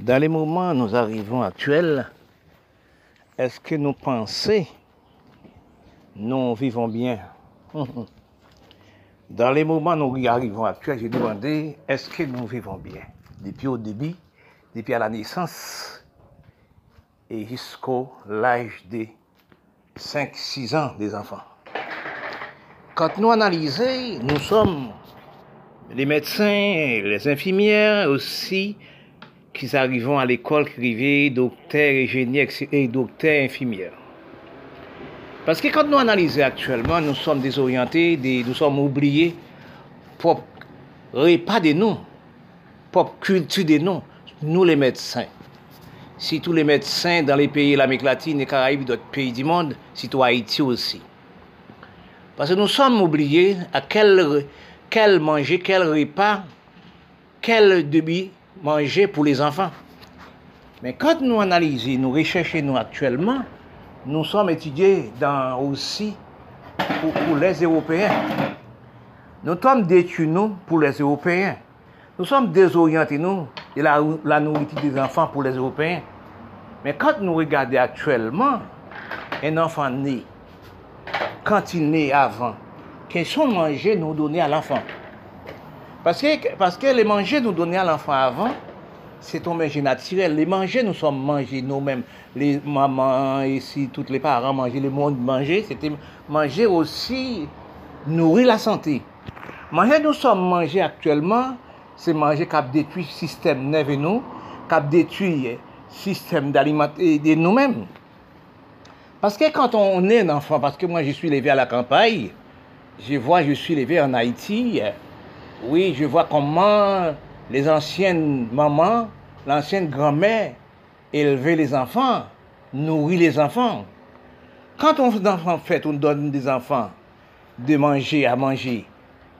Dans les moments où nous arrivons actuels, est-ce que nous pensons, nous vivons bien? Dans les moments où nous arrivons actuels, j'ai demandé, est-ce que nous vivons bien? Depuis au début, depuis à la naissance et jusqu'au l'âge de 5-6 ans des enfants. Quand nous analysons, nous sommes les médecins, les infirmières aussi, qui arrivent à l'école, qui arrivent docteurs, ingénieurs et docteurs, infirmières. Parce que quand nous analysons actuellement, nous sommes désorientés, nous sommes oubliés, pour repas de nous, pour culture de nous, nous les médecins. Si tous les médecins dans les pays de l'Amérique latine, les Caraïbes, d'autres pays du monde, si tout Haïti aussi. Parce que nous sommes oubliés à quel, quel manger, quel repas, quel débit manger pour les enfants. Mais quand nous analysons, nous recherchons actuellement, nous sommes étudiés aussi pour, les Européens. Nous sommes détruits nous pour les Européens. Nous sommes désorientés nous de la, la nourriture des enfants pour les Européens. Mais quand nous regardons actuellement, un enfant né, quand il naît avant, quels sont manger nous donner à l'enfant? Parce que, parce que les manger nous donner à l'enfant avant, c'est un manger naturel. Les manger, nous sommes mangés nous-mêmes. Les mamans ici, tous les parents manger, le monde manger, c'était manger aussi nourrir la santé. Manger, nous sommes mangés actuellement, c'est manger qui détruit le système nerveux nous, qui détruit le système d'alimentation de nous-mêmes. Parce que quand on est un enfant, parce que moi je suis élevé à la campagne, je vois, je suis élevé en Haïti, oui, je vois comment les anciennes mamans, l'ancienne grand-mère élevaient les enfants, nourrit les enfants. Quand on fait, on donne des enfants de manger à manger,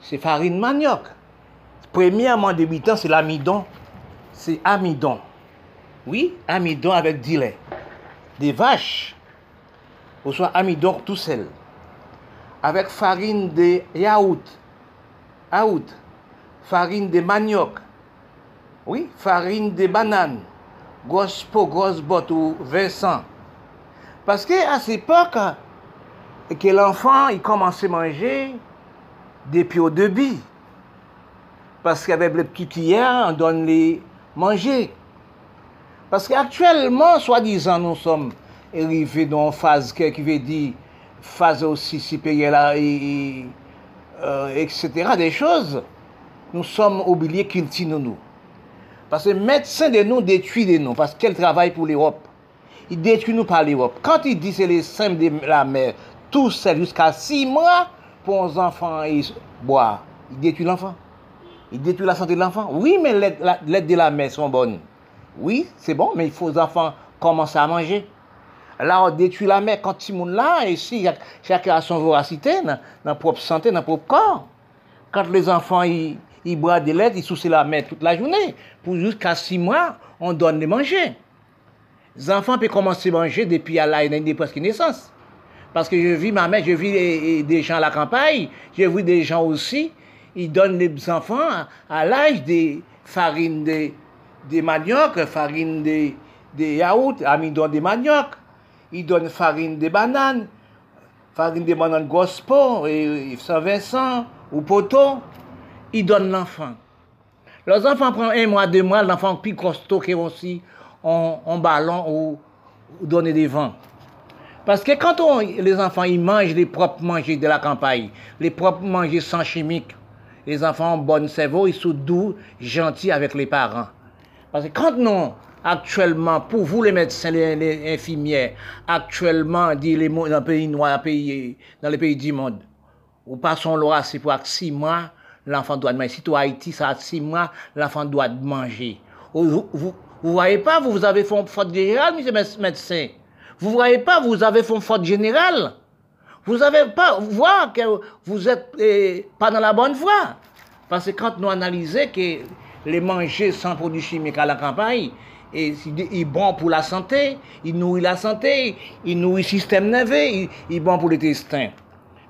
c'est farine manioc. Premièrement débutant, c'est l'amidon. C'est amidon. Oui, amidon avec du lait. Des vaches ou soit amidon tout seul, avec farine de yaourt, yaourt, farine de manioc, oui, farine de banane, grosse peau, grosse botte ou Vincent. Parce qu'à cette époque, que l'enfant, il commençait à manger depuis au début. Parce qu'avec les petits cuillères, on donne les manger. Parce qu'actuellement, soi-disant, nous sommes arrivé dans une phase qui veut dire phase aussi supérieure et, euh, etc. Des choses, nous sommes oubliés qu'il tient nous. Parce que médecin de nous détruit de nous, parce qu'elle travaille pour l'Europe. Il détruit nous par l'Europe. Quand il dit c'est les seins de la mère, tout c'est jusqu'à 6 mois pour les enfants et boire. Il détruit l'enfant. Il détruit la santé de l'enfant. Oui, mais l'aide de la mère sont bonnes. Oui, c'est bon, mais il faut aux enfants commencer à manger. Là, on détruit la mer, quand tout le monde là, si, chacun a son voracité, dans la propre santé, dans le propre corps. Quand les enfants, ils boivent des lait, ils soucient la mer toute la journée. Pour jusqu'à six mois, on donne de manger. Les enfants peuvent commencer à manger depuis à l'âge de presque naissance. Parce que je vis ma mère, je vis des gens à la campagne, je vis des gens aussi, ils donnent les enfants à, l'âge des farines de, de manioc, farine de, de yaourt, amidon de manioc ils donnent farine de banane, farine de banane gospel, et Saint-Vincent ou poteau, ils donnent l'enfant. Les enfants prennent un mois, deux mois, l'enfant plus costaud qui aussi en, ballon ou, donner des vents. Parce que quand les enfants ils mangent les propres manger de la campagne, les propres manger sans chimique, les enfants ont bon cerveau, ils sont doux, gentils avec les parents. Parce que quand nous, actuellement, pour vous les médecins, les, infirmières, actuellement, dit les dans les pays noirs, dans les pays du monde, ou passons c'est pour six mois, l'enfant doit manger. Si tu Haïti, ça a six mois, l'enfant doit manger. Vous, vous, voyez pas, vous, avez fait une faute générale, monsieur médecin. Vous voyez pas, vous avez fait une faute générale. Vous avez pas, voir que vous êtes pas dans la bonne voie. Parce que quand nous analysons que les manger sans produits chimiques à la campagne, et il est bon pour la santé, il nourrit la santé, il nourrit le système nerveux, il, est bon pour l'intestin.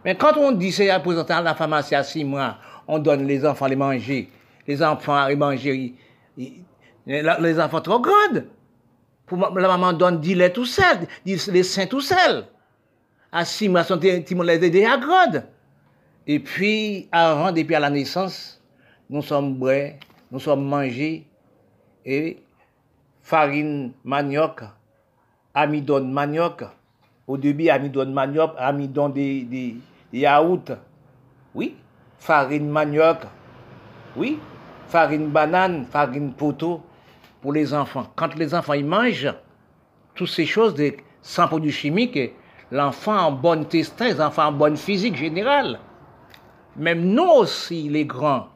Mais quand on dit c'est représentant à la pharmacie à six mois, on donne les enfants les manger, les enfants à manger Les enfants trop grands. Pour la maman donne 10 lait tout seul, 10 les seins tout seul. À 6 mois, son petit lait déjà grand. Et puis, avant, depuis à la naissance, nous sommes bois, nous sommes mangés, et farine manioc, amidon manioc, au début amidon manioc, amidon des, des, des yaourts, oui, farine manioc, oui, farine banane, farine poteau pour les enfants. Quand les enfants ils mangent toutes ces choses de, sans produits chimiques, l'enfant en bonne testin, l'enfant en bonne physique générale. Même nous aussi, les grands,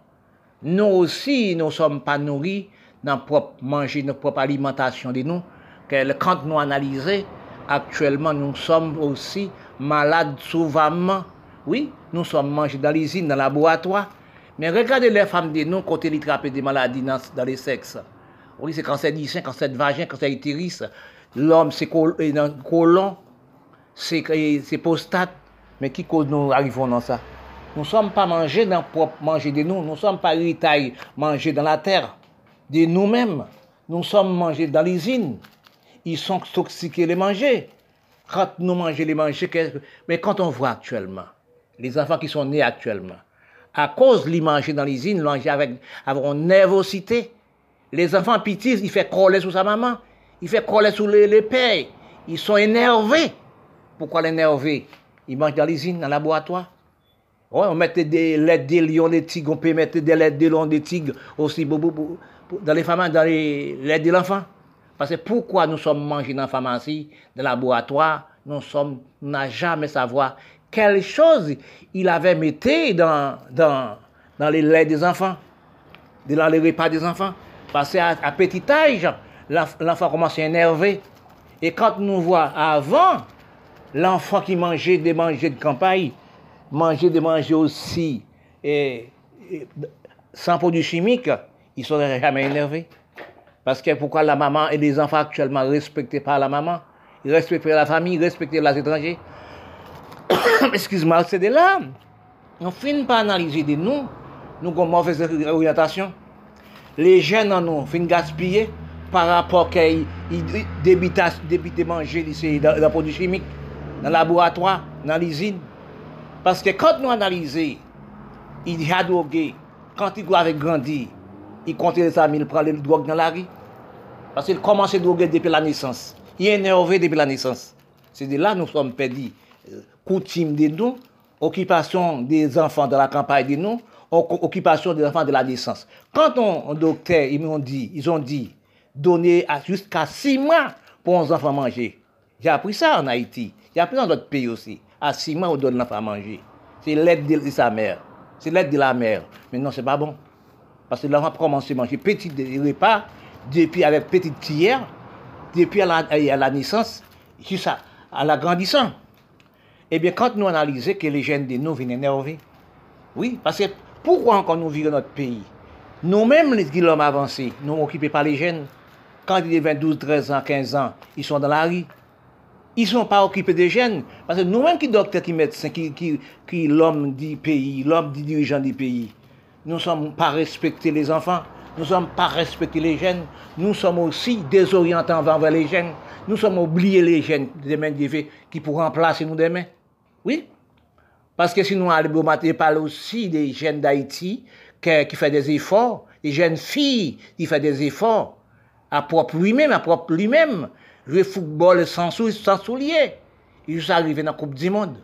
nous aussi, nous ne sommes pas nourris dans propre manger, notre propre alimentation de nous. Quand nous analysons, actuellement, nous sommes aussi malades souvent. Oui, nous sommes mangés dans l'usine, dans le laboratoire. Mais regardez les femmes de nous quand ils trappent des maladies dans, les sexes. Oui, c'est cancer du sein, cancer de vagin, cancer utérus. L'homme, c'est colon, c'est prostate. Mais qui cause nous arrivons dans ça? Nous ne sommes pas mangés dans propre manger de nous. Nous ne sommes pas héritailles mangés dans la terre de nous-mêmes. Nous sommes mangés dans l'usine. Ils sont toxiqués les manger. Quand nous mangeons les manger, mais quand on voit actuellement, les enfants qui sont nés actuellement, à cause de manger dans l'usine, manger avec, avec une nervosité, les enfants petits, ils font coller sur sa maman, ils font coller sur les, pères, ils sont énervés. Pourquoi l'énerver? Ils mangent dans l'usine, dans le laboratoire. on mettait des lettres des lions, des tigres, on peut mettre des lettres des lions, des tigres aussi dans les familles, dans les lettres de l'enfant. Parce que pourquoi nous sommes mangés dans la pharmacie, dans le laboratoire, nous sommes, n'a jamais savoir quelle chose il avait mis dans, dans, dans les laits des enfants, dans les repas des enfants. Parce qu'à à petit âge, l'enfant commence à énerver. Et quand nous voit avant, l'enfant qui mangeait des de campagne, mangeait des aussi et, sans produits chimiques, ils ne seraient jamais énervés. Parce que pourquoi la maman et les enfants actuellement respectés par la maman, ils respectent la famille, ils respectent les étrangers. Eskizman, se de la, nou fin pa analize de nou, nou kon mou fese orientasyon. Le jen nan nou fin gaspye par rapport ke debite manje lise da prodou chimik, nan laboratoi, nan lizin. Paske kont nou analize, i diadoge, kant i gwa avek grandi, i konti le sa mil prale l drog nan la ri. Paske il komanse droge depi la nesans. I enerve depi la nesans. Se de la nou som pedi. Perdus. Coutume de nous, occupation des enfants de la campagne de nous, occupation des enfants de la naissance. Quand on, docteur, ils m'ont dit, ils ont dit, donner jusqu'à six mois pour un enfant manger. J'ai appris ça en Haïti. J'ai appris dans d'autres pays aussi. À six mois, on donne l'enfant à manger. C'est l'aide de sa mère. C'est l'aide de la mère. Mais non, c'est pas bon. Parce que l'enfant commence à manger petit repas, depuis avec petite cuillère, depuis à la, naissance, jusqu'à à l'agrandissant. Eh bien, quand nous analysons que les jeunes de nous viennent énerver, oui, parce que pourquoi encore nous vivons notre pays? Nous-mêmes, les l'homme avancé, nous occupés par les jeunes. Quand ils ont 12, 13 ans, 15 ans, ils sont dans la rue. Ils ne sont pas occupés des jeunes. Parce que nous-mêmes qui docteurs, qui médecins, qui, qui, qui l'homme du pays, l'homme du dirigeant du pays, nous ne sommes pas respectés les enfants, nous ne sommes pas respectés les jeunes, nous sommes aussi désorientés envers les jeunes, nous sommes oubliés les jeunes demain qui pourront remplacer nous demain. Oui. Parce que si nous allons parler aussi des jeunes d'Haïti qui, font des efforts, des jeunes filles qui font des efforts à propre lui-même, à propre lui-même, jouer football sans, sans souliers. Ils sont arrivés dans la Coupe du Monde.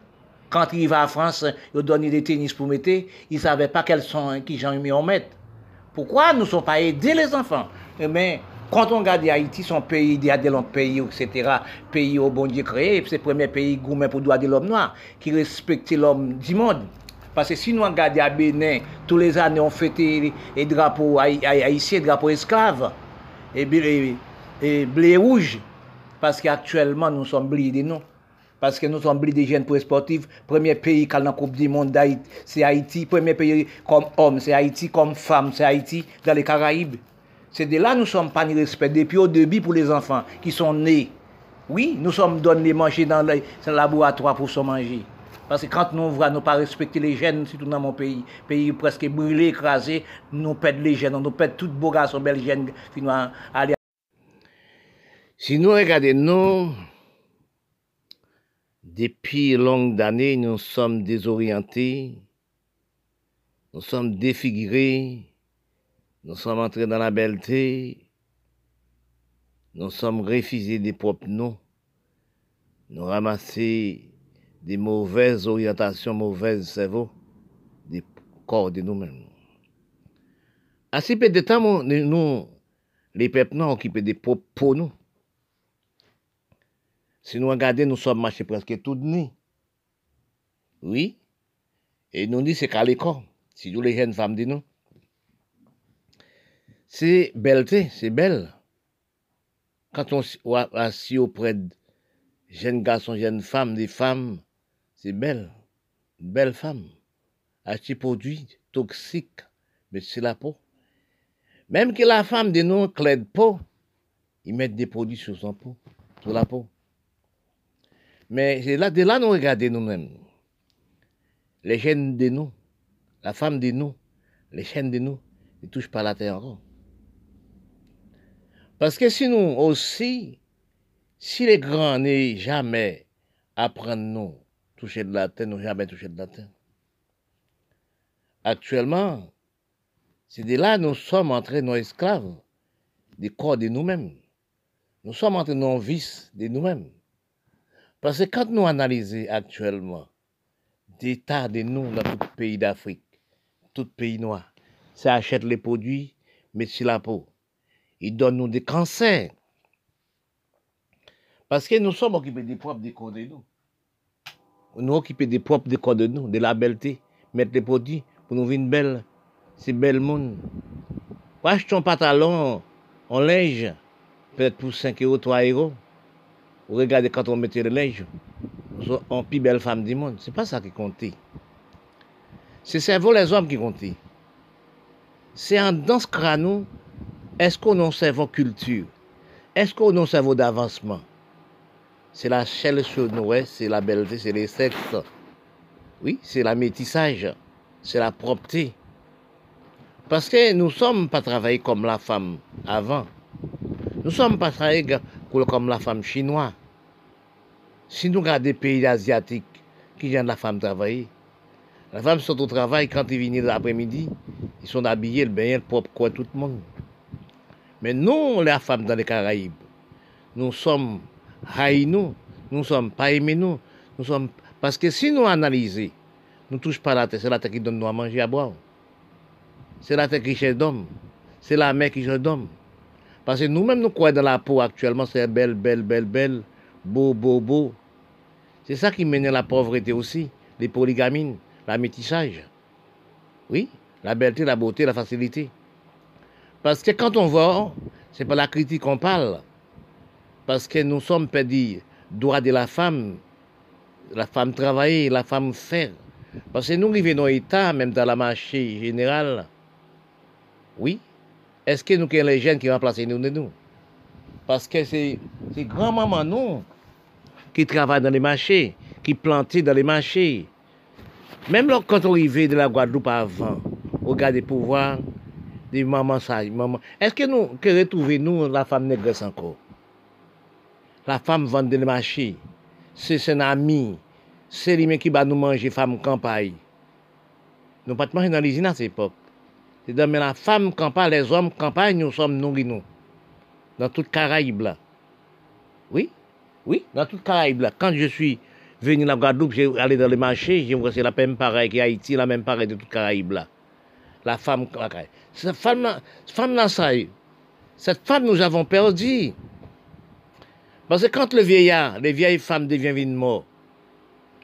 Quand il va en France, il donne des tennis pour mettre, il ne savait pas quels sont, qui j'en mis en mettre. Pourquoi nous ne sommes pas aidés les enfants? Eh Quand on regarde Haïti, son pays il y a des longs pays, etc., pays au bon Dieu créé, c'est le premier pays gourmet pour droit de l'homme noir, qui respecte l'homme du monde. Parce que si nous regardons à Bénin, tous les années on fêtait les drapeaux haïtiens, les drapeaux esclaves, et, et, et blé rouge. Parce qu'actuellement nous sommes blindés, non? Parce que nous sommes des jeunes pour les sportifs. Premier pays qui a la Coupe du Monde, c'est Haïti. Premier pays comme homme, c'est Haïti. Comme femme, c'est Haïti. Dans les Caraïbes. C'est de là que nous sommes pas ni respect. Depuis au début pour les enfants qui sont nés. Oui, nous sommes donnés manger dans le, laboratoire pour se manger. Parce que quand nous voyons, nous pas respecter les jeunes, surtout dans mon pays, pays presque brûlé, écrasé, nous perdons les jeunes, nous perdons toutes beaux garçons, belles jeunes, aller. Si nous regardons, nous, depuis longues années, nous sommes désorientés, nous sommes défigurés, nous sommes entrés dans la belleté, nous sommes refusés des propres noms, nous ramassés des mauvaises orientations, mauvaises cerveaux, des corps de nous-mêmes. À si peu de temps, nous, les peuples, nous occupé des propres pour nous. Si nous regardons, nous sommes marchés presque tout nus. Oui. Et nous disons, c'est qu'à l'école, si nous les jeunes femmes disent c'est belleté, c'est belle. Quand on assis auprès de jeunes garçons, jeunes femmes, des femmes, c'est belle. Belle femme. Acheter produits toxiques, mais c'est la peau. Même que la femme de nous de peau, ils mettent des produits sur son peau, sur la peau. Mais c'est là, de là nous regardons nous-mêmes. Les chaînes de nous, la femme de nous, les chaînes de nous, ne touchent pas la terre encore. Parce que si nous aussi, si les grands n'aient jamais apprendre nous toucher de la terre, nous jamais touché de la terre. Actuellement, c'est de là que nous sommes entrés nos esclaves, des corps de nous-mêmes. Nous sommes entrés nos vices de nous-mêmes. Parce que quand nous analysons actuellement l'état de nous dans tout pays d'Afrique, tout pays noir, ça achète les produits, met sur la peau. Ils donnent nous des cancers. Parce que nous sommes occupés des propres décors de nous. Nous occupés des propres décors de nous, de la belleté, mettre les produits pour nous vivre belle. C'est belle monde. Achetons un pantalon en linge, peut-être pour 5 euros, 3 euros. Regardez quand on mettait le linge, on plus belle femme du monde. C'est pas ça qui comptait. C'est cerveau les hommes qui comptaient. C'est en dans ce crâne, est-ce qu'on un cerveau culture? Est-ce qu'on un cerveau d'avancement? C'est la chaîne sur nous, c'est la belleté, c'est les sexes. Oui, c'est la métissage, c'est la propreté. Parce que nous ne sommes pas travaillés comme la femme avant. Nous ne sommes pas travaillés comme la femme chinoise. Si nous regardons des pays asiatiques qui viennent la femme travailler, la femme sont au travail quand ils viennent l'après-midi, ils sont habillés, le le propre, quoi, tout le monde. Mais nous, les femmes dans les Caraïbes, nous sommes haïs, nous, sommes pas aimés, nous, sommes. Parce que si nous analysons, nous ne touchons pas la terre, c'est la terre qui donne nous à manger, à boire. C'est la terre qui cherche d'homme. C'est la mer qui cherche d'homme. Parce que nous-mêmes, nous croyons dans la peau actuellement, c'est belle, belle, belle, belle, beau, beau, beau. C'est ça qui mène à la pauvreté aussi, les polygamines, la métissage. Oui, la belleté, la beauté, la facilité. Parce que quand on voit, c'est pas la critique qu'on parle. Parce que nous sommes perdus droit de la femme, la femme travailler, la femme faire. Parce que nous vivons dans l'État, même dans la marché générale. Oui. Est-ce que nous avons les jeunes qui remplacent nous de nous? Parce que c'est grand-maman, nous, qui travaille dans les marchés, qui plantait dans les marchés. Même quand on arrivait de la Guadeloupe avant, on regarde des mamans sages, maman. Est-ce que nous, que retrouver nous, la femme négresse encore? La femme vend dans les marchés. C'est un ami. C'est lui qui va nous manger, femme campagne. Nous pas manger dans l'usine à cette époque. C'est dans la femme campagne, les hommes campagne, nous sommes nourris nous. Dans toute Caraïbe là. Oui? Oui, dans toute Caraïbe, quand je suis venu à Guadeloupe, j'ai allé dans les marchés, j'ai vu c'est la même pareille qu'Haïti, la même pareille de toute Caraïbe là. La femme, cette femme, femme ça, cette femme nous avons perdu. Parce que quand le vieillard, les vieilles femmes deviennent mortes,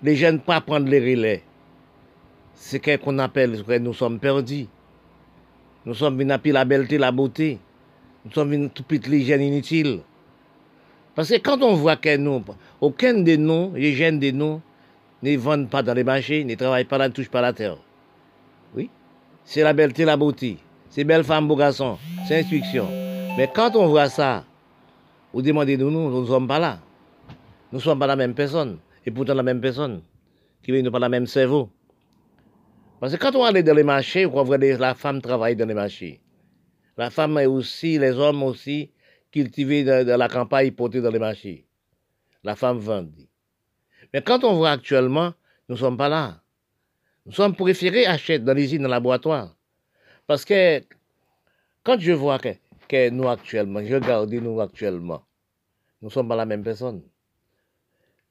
les jeunes pas prendre les relais. C'est ce qu'on appelle, nous sommes perdus. Nous sommes venus à la belleté, la beauté. Nous sommes venus tout petit l'hygiène inutile. Parce que quand on voit que nous, aucun de nous, les jeunes de nous, ne vendent pas dans les marchés, ne travaillent pas ne touchent pas la terre. Oui? C'est la belleté, la beauté. C'est belle femme, beau garçon. C'est instruction. Mais quand on voit ça, vous demandez de nous, nous ne sommes pas là. Nous ne sommes pas la même personne. Et pourtant la même personne qui viennent pas la même cerveau. Parce que quand on allait dans les marchés, on voit la femme travailler dans les marchés. La femme est aussi, les hommes aussi, cultivés dans, la campagne, portés dans les marchés. La femme vendit. Mais quand on voit actuellement, nous ne sommes pas là. Nous sommes préférés acheter dans les usines, dans le laboratoire. Parce que quand je vois que, nous actuellement, je regarde nous actuellement, nous ne sommes pas la même personne.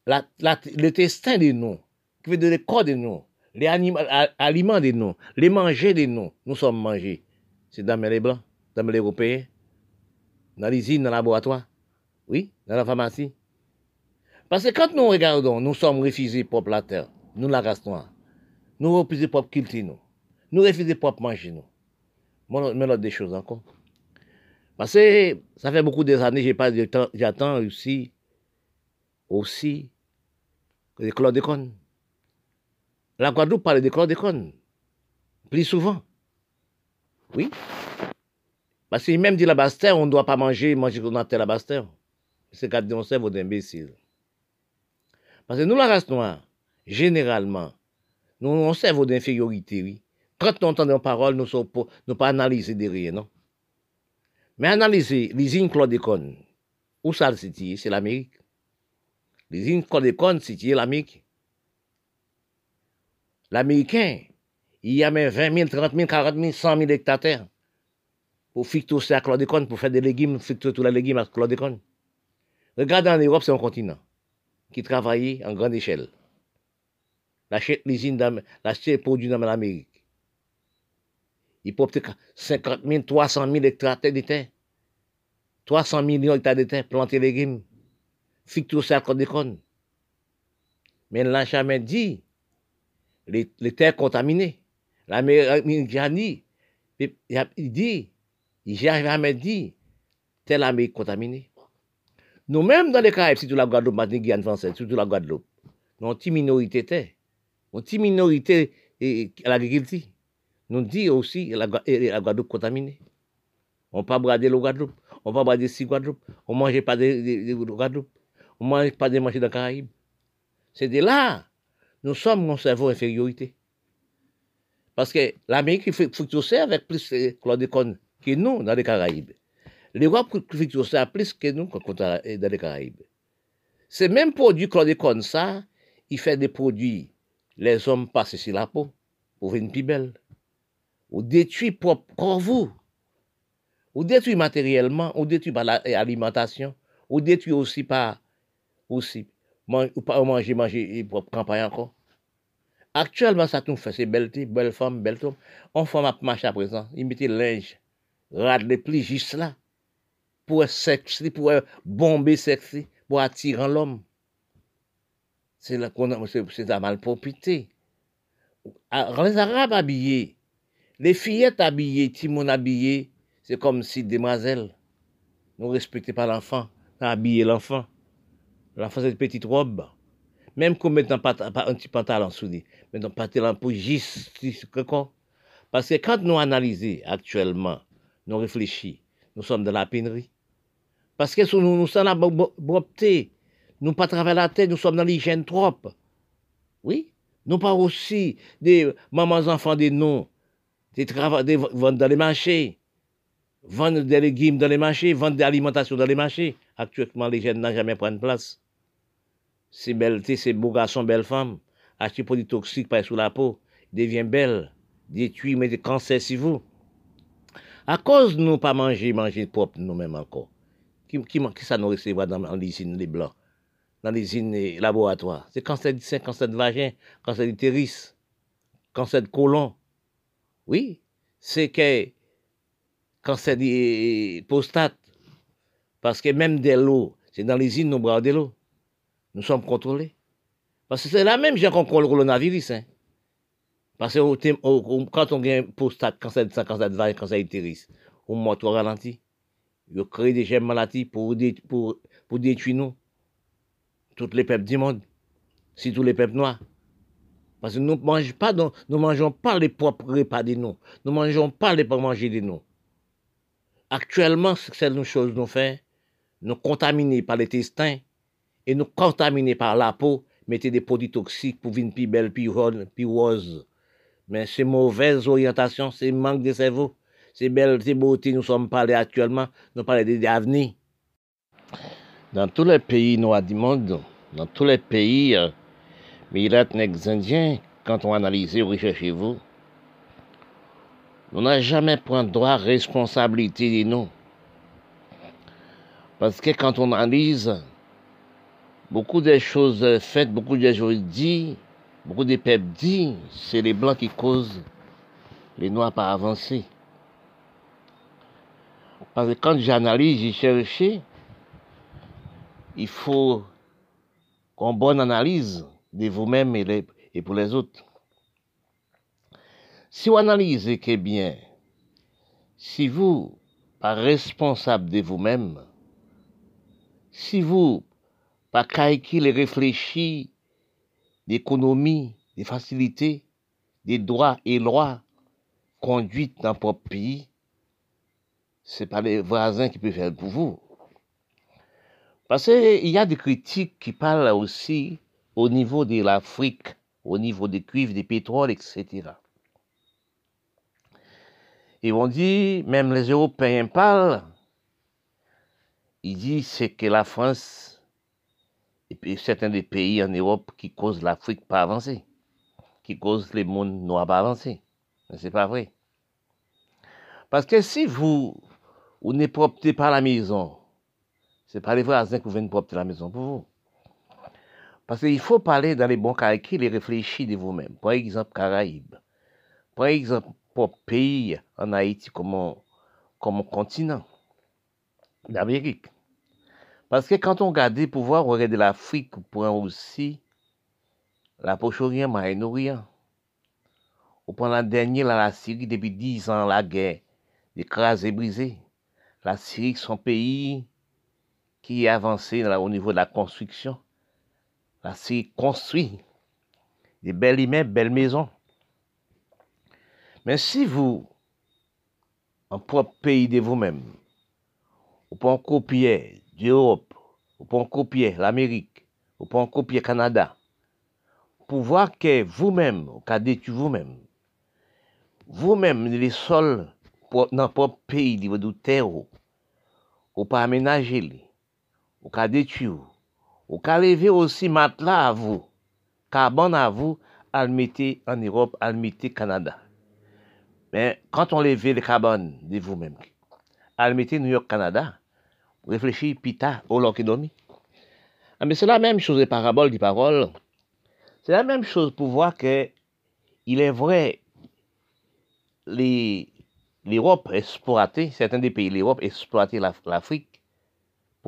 le testin de nous, qui veut dire le corps de nous, les aliments de nous, les manger de nous, nous sommes mangés. C'est dans les blancs, dans les européens, dans l'usine, dans le laboratoire, oui, dans la pharmacie. Parce que quand nous regardons, nous sommes refusés pour la terre, nous la race noire. Nous refusons pour cultiver nous. Nous refusons pour manger nous. Mais des choses encore. Parce que ça fait beaucoup d'années, j'ai pas j'attends aussi, aussi, les chlordécone. La Guadeloupe parle de chlordécone. Plus souvent. Oui. Parce qu'il même dit la Bastère, on ne doit pas manger, manger qu'on a la Bastère. C'est garder mon cerveau d'imbécile. Parce que nous, la race noire, généralement, nous, on cerveau d'infériorité, oui. Quand nous entendons parole, nous ne nous pas analyser derrière, non? Mais analyser l'usine chlordécone, où ça le situe, c'est l'Amérique. L'usine chlordécone situe l'Amérique. L'Américain, il y a même 20 000, 30 000, 40 000, 100 000 hectares pour fictoser à chlordécone, pour faire des légumes, tous les légumes à chlordécone. Regardez en Europe, c'est un continent qui travaille en grande échelle. L'usine, l'acheter produit dans l'Amérique. Il peut peut-être 50 000, 300 000 hectares de terre. 300 millions d'hectares de terre, planter légumes. Fictoser à chlordécone. Mais il n'a jamais dit les, terres contaminées. L'Amérique dit, il dit, il n'a jamais dit, telle Amérique contaminée. Nous-mêmes, dans les Caraïbes, surtout la Guadeloupe, Martinique, Guyane française, surtout la Guadeloupe, nous avons une minorité terre. Une minorité à l'agriculture. Nous dit aussi la, la Guadeloupe contaminée. On ne peut pas brader le Guadeloupe. On ne peut pas brader si Guadeloupe. On ne mange pas de, Guadeloupe. On ne mange pas de manger dans les Caraïbes. C'est de là nous sommes mon cerveau infériorité. Parce que l'Amérique fructose avec plus de chlordécone que nous dans les Caraïbes. L'Europe fructose plus que nous dans les Caraïbes. C'est même produit chlordécone, ça, il fait des produits, les hommes passent sur la peau pour venir plus belle. Ou détruit propre vous. Ou détruit matériellement, ou détruit par l'alimentation, ou détruit aussi par aussi manger, manger, propre campagne encore. Actuellement, ça nous fait, c'est belle belle femme, belle femme. On fait ma marche à présent, il mettait linge, rad les plis juste là, pour être sexy, pour bomber sexy, pour attirer l'homme. C'est la malpropreté. Ah, les Arabes habillés, les fillettes habillées, Timon habillé, c'est comme si demoiselles, nous respectons pas l'enfant, habiller l'enfant. L'enfant, c'est une petite robe. Même qu'on met un, petit pantalon soudé, mais un pantalon pour quoi. Parce que quand nous analysons actuellement, nous réfléchissons, nous sommes dans la pénurie. Parce que nous, nous sommes la nous pas travailler la tête, nous sommes dans l'hygiène trop. Oui? Nous pas aussi des mamans enfants des noms, des travaux, des dans les marchés, vendre des légumes dans les marchés, vendre des alimentations dans les marchés. Actuellement, les jeunes n'ont jamais pris place. C'est belle, c'est beau garçon, belle femme, acheter produits toxiques par sous la peau, devient belle, détruit, mais des cancers sur vous. À cause de nous pas manger, manger propre nous-mêmes encore. Qui, qui, qui ça nous recevoir dans l'usine les blancs, dans l'usine laboratoire? C'est cancer du sein, cancer de vagin, cancer d'utérus, cancer de côlon. Oui, c'est que cancer de prostate. Parce que même de l'eau, c'est dans l'usine nous boire de l'eau nous sommes contrôlés. Parce que c'est la même gens qu'on contrôle le coronavirus. Hein. Parce que quand on gagne prostate, cancer de sang, cancer de vague, cancer d'utérus, on monte au ralenti. Il crée des gemmes maladies pour détruire nous. Toutes les peuples du monde. Si tous les peuples noirs. Parce que nous ne mangeons pas, les propres repas de nous. Nous ne mangeons pas les pas manger de nous. Actuellement, c'est une chose nous fait, nous contaminés par les testins, et nous contaminer par la peau, mettez des produits toxiques pour venir plus belle, plus rose. Mais c'est mauvaise orientation, c'est manque de cerveau. C'est belle, c'est beauté, nous sommes parlés actuellement, nous parlons d'avenir. Dans tous les pays noirs du monde, dans tous les pays, euh, les indiens, quand on analyse ou recherchez vous, on n'a jamais pris droit responsabilité de nous. Parce que quand on analyse, beaucoup de choses faites, beaucoup de choses dites, beaucoup de peuples disent, c'est les blancs qui causent les noirs pas avancer. Parce que quand j'analyse, j'ai cherché, il faut qu'on bonne analyse de vous-même et, pour les autres. Si vous analysez que bien, si vous, pas responsable de vous-même, si vous, pas calculer, réfléchir d'économie, des facilités, des droits et lois conduites dans votre pays, c'est pas les voisins qui peuvent faire pour vous. Parce qu'il y a des critiques qui parlent aussi au niveau de l'Afrique, au niveau des cuivres, des pétroles, etc. Ils vont dire, même les Européens parlent, ils disent que la France et puis certains des pays en Europe qui causent l'Afrique pas avancer, qui causent les mondes noirs pas avancer. Mais c'est pas vrai. Parce que si vous, vous propre pas la maison, c'est pas les voisins qui viennent propre la maison pour vous. Parce qu'il faut parler dans les bons calculs et réfléchir de vous-même. Par exemple, Caraïbes. Par exemple, pour pays en Haïti comme, continent d'Amérique. Parce que quand on regarde pour voir, on regarde l'Afrique, pour aussi la Poche-Orient, Moyen-Orient. On prend la dernière, la Syrie, depuis dix ans, la guerre, écrasée, brisée. La Syrie, son pays qui est avancé au niveau de la construction. La Syrie construit des belles immeubles, belles maisons. Mais si vous, en propre pays de vous-même, vous pouvez copier d'Europe, vous pouvez copier l'Amérique, vous pouvez copier le Canada, pour voir que vous-même, vous avez vous-même, vous-même, les sols dans votre pays, de votre terre, vous pas aménager, vous avez détruire, vous avez lever aussi matelas à vous, carbone à vous, à en Europe, à le Canada. Mais quand on lève le carbone de vous-même, à le New York, Canada, réfléchis pita au dormi. Ah, mais c'est la même chose des paraboles des paroles. C'est la même chose pour voir que il est vrai, l'Europe exploité, certains des pays l'Europe exploité l'Afrique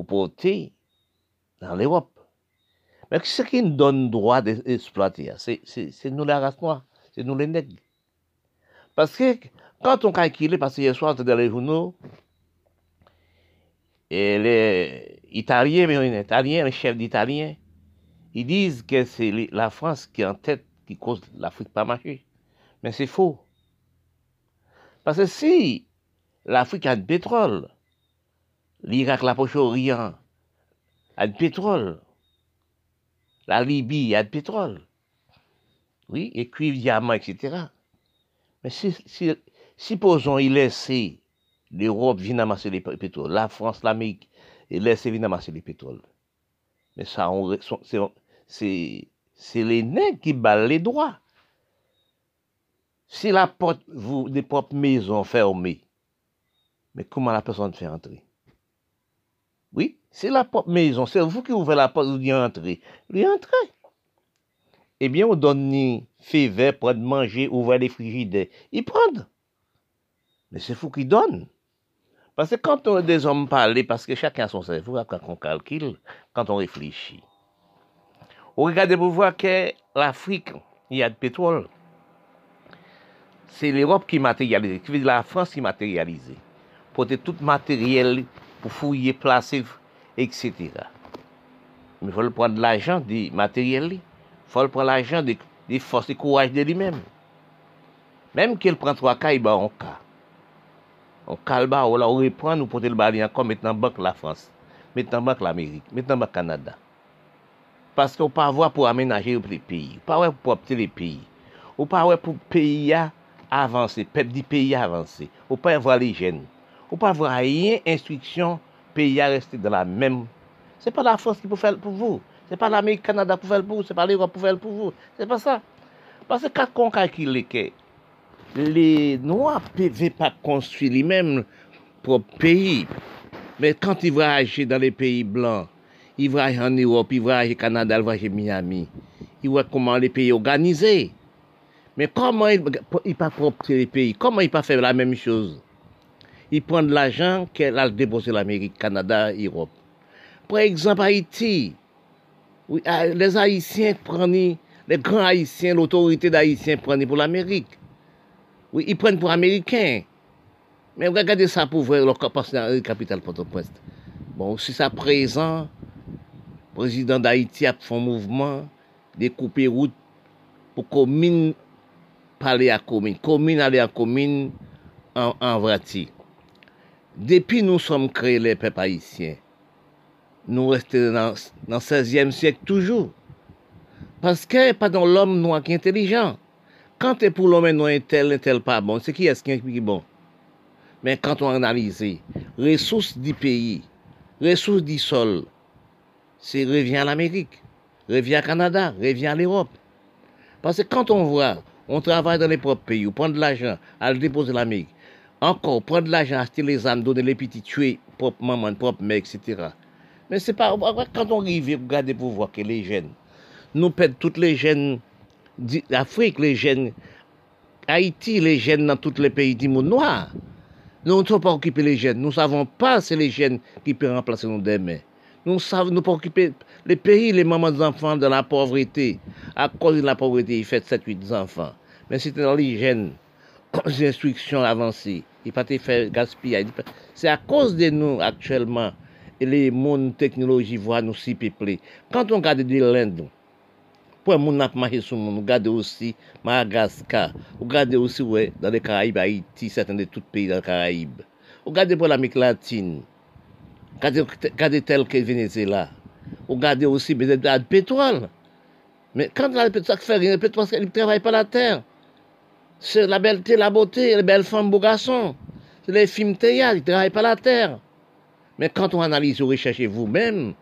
pour porter dans l'Europe. Mais ce qui nous donne droit d'exploiter, c'est nous la race noire, c'est nous les nègres. Parce que quand on calcule, parce que hier soir, dans les journaux, les Italiens, mais les Italiens, les chefs d'Italiens, ils disent que c'est la France qui est en tête, qui cause l'Afrique pas marcher. Mais c'est faux. Parce que si l'Afrique a du pétrole, l'Irak, la Proche-Orient a du pétrole, la Libye a du pétrole, oui, et cuivre, diamant, etc. Mais si, si supposons il laisser l'Europe vient amasser les pétroles, la France, l'Amérique, et laisse venir amasser les pétroles. Mais ça, c'est les nègres qui battent les droits. Si la porte, vous, des propres maisons fermées, mais comment la personne fait entrer? Oui, c'est la maison, c'est vous qui ouvrez la porte, vous dites entrer. Lui entrer. Eh bien, on donne ni fait vert pour manger, ouvrir les frigidaires. Ils prennent. Mais c'est vous qui donne. Parce que quand on des hommes parlent, parce que chacun a son cerveau, quand on calcule, quand on réfléchit. On regarde pour voir que l'Afrique, il y a du pétrole. C'est l'Europe qui matérialise, la France qui matérialise. Porter tout matériel pou fouye plasif, etc. Men fòl pran l'ajan di materyel li, fòl pran l'ajan di fòs di kouaj de li men. Mem ke l pran 3 ka, i ba an ka. An ka l ba ou la ou repran nou pote l bali an kon met nan bank la Frans, met nan bank l'Amerik, met nan bank Kanada. Paske ou pa avwa pou amenaje ou ple peyi, ou pa avwa pou opte le peyi, ou pa avwa pou peyi ya avanse, pep di peyi ya avanse, ou pa avwa li jeni. Ou pa vwa yen instriksyon peyi a reste de la menm. Se pa la fos ki pou fèl pou vou. Se pa l'Amerik Kanada pou fèl pou vou. Se pa l'Europe pou fèl pou vou. Se pa sa. Paske kat kon kakile ke. Le nou apè ve pa konstri li menm pou peyi. Men kant i vwa aje dan le peyi blan. I voyage en Europe, il voyage au Canada, il voyage à Miami. Il voit comment les pays organisés. Mais comment il ne pas propre les pays? Comment il pas faire la même chose? Il prend de l'argent qu'elle a déposé l'Amérique, Canada, Europe. Par exemple, Haïti. Ah, les Haïtiens prennent, les grands Haïtiens, l'autorité d'Haïtiens prennent pour l'Amérique. Oui, ils prennent pour Américains. Mais regardez ça pour voir le capital Port-au-Prince. Bon, si ça présent, président d'Haïti a fait un mouvement de couper route pour commune parler à commune, commune aller à commune en, en Depuis nous sommes créés les peuples haïtiens, nous restons dans, le 16e siècle toujours. Parce que pas dans l'homme noir qui est intelligent. Quand c'est pour l'homme noir tel, tel pas bon, c'est qui est-ce qui est bon? Mais quand on analyse les ressources du pays, ressources du sol, c'est revient à l'Amérique, revient au Canada, revient à l'Europe. Parce que quand on voit, on travaille dans les propres pays, on prend de l'argent, à le déposer prendre de l'argent, acheter les âmes, donner les petits, tuer propre maman, propre mère, etc. Mais c'est pas, quand on arrive, regardez pour voir que les jeunes, nous perdons toutes les jeunes d'Afrique, les jeunes Haïti, les jeunes dans tous les pays du monde noir. Nous ne sommes pas occupés les jeunes. Nous ne savons pas c'est les jeunes qui peuvent remplacer nos demain. Nous savons nous occuper les pays, les mamans d'enfants de la pauvreté. À cause de la pauvreté, ils font 7-8 enfants. Mais c'est dans l'hygiène, les instructions avancées. I pati fè gaspillaj. Se a kos de nou aktuelman, le moun teknoloji vwa nou si peple. Kant on gade de lènd nou, pou e moun ap mache sou moun, ou gade osi Madagascar, ou gade osi wè dan de Karaib, Haiti, satan de tout peyi dan Karaib. Ou gade pou l'Amik Latine, gade, gade tel ke Venezuela, ou gade osi bezè de ad petrol. Men kant la de petrol, sa k fè rin, de petrol, sa k travay pa la terre. C'est la belleté, la beauté, les belles femmes, beaux garçons. C'est les films théâtre, ils ne travaillent pas la terre. Mais quand on analyse, vous recherchez vous-même,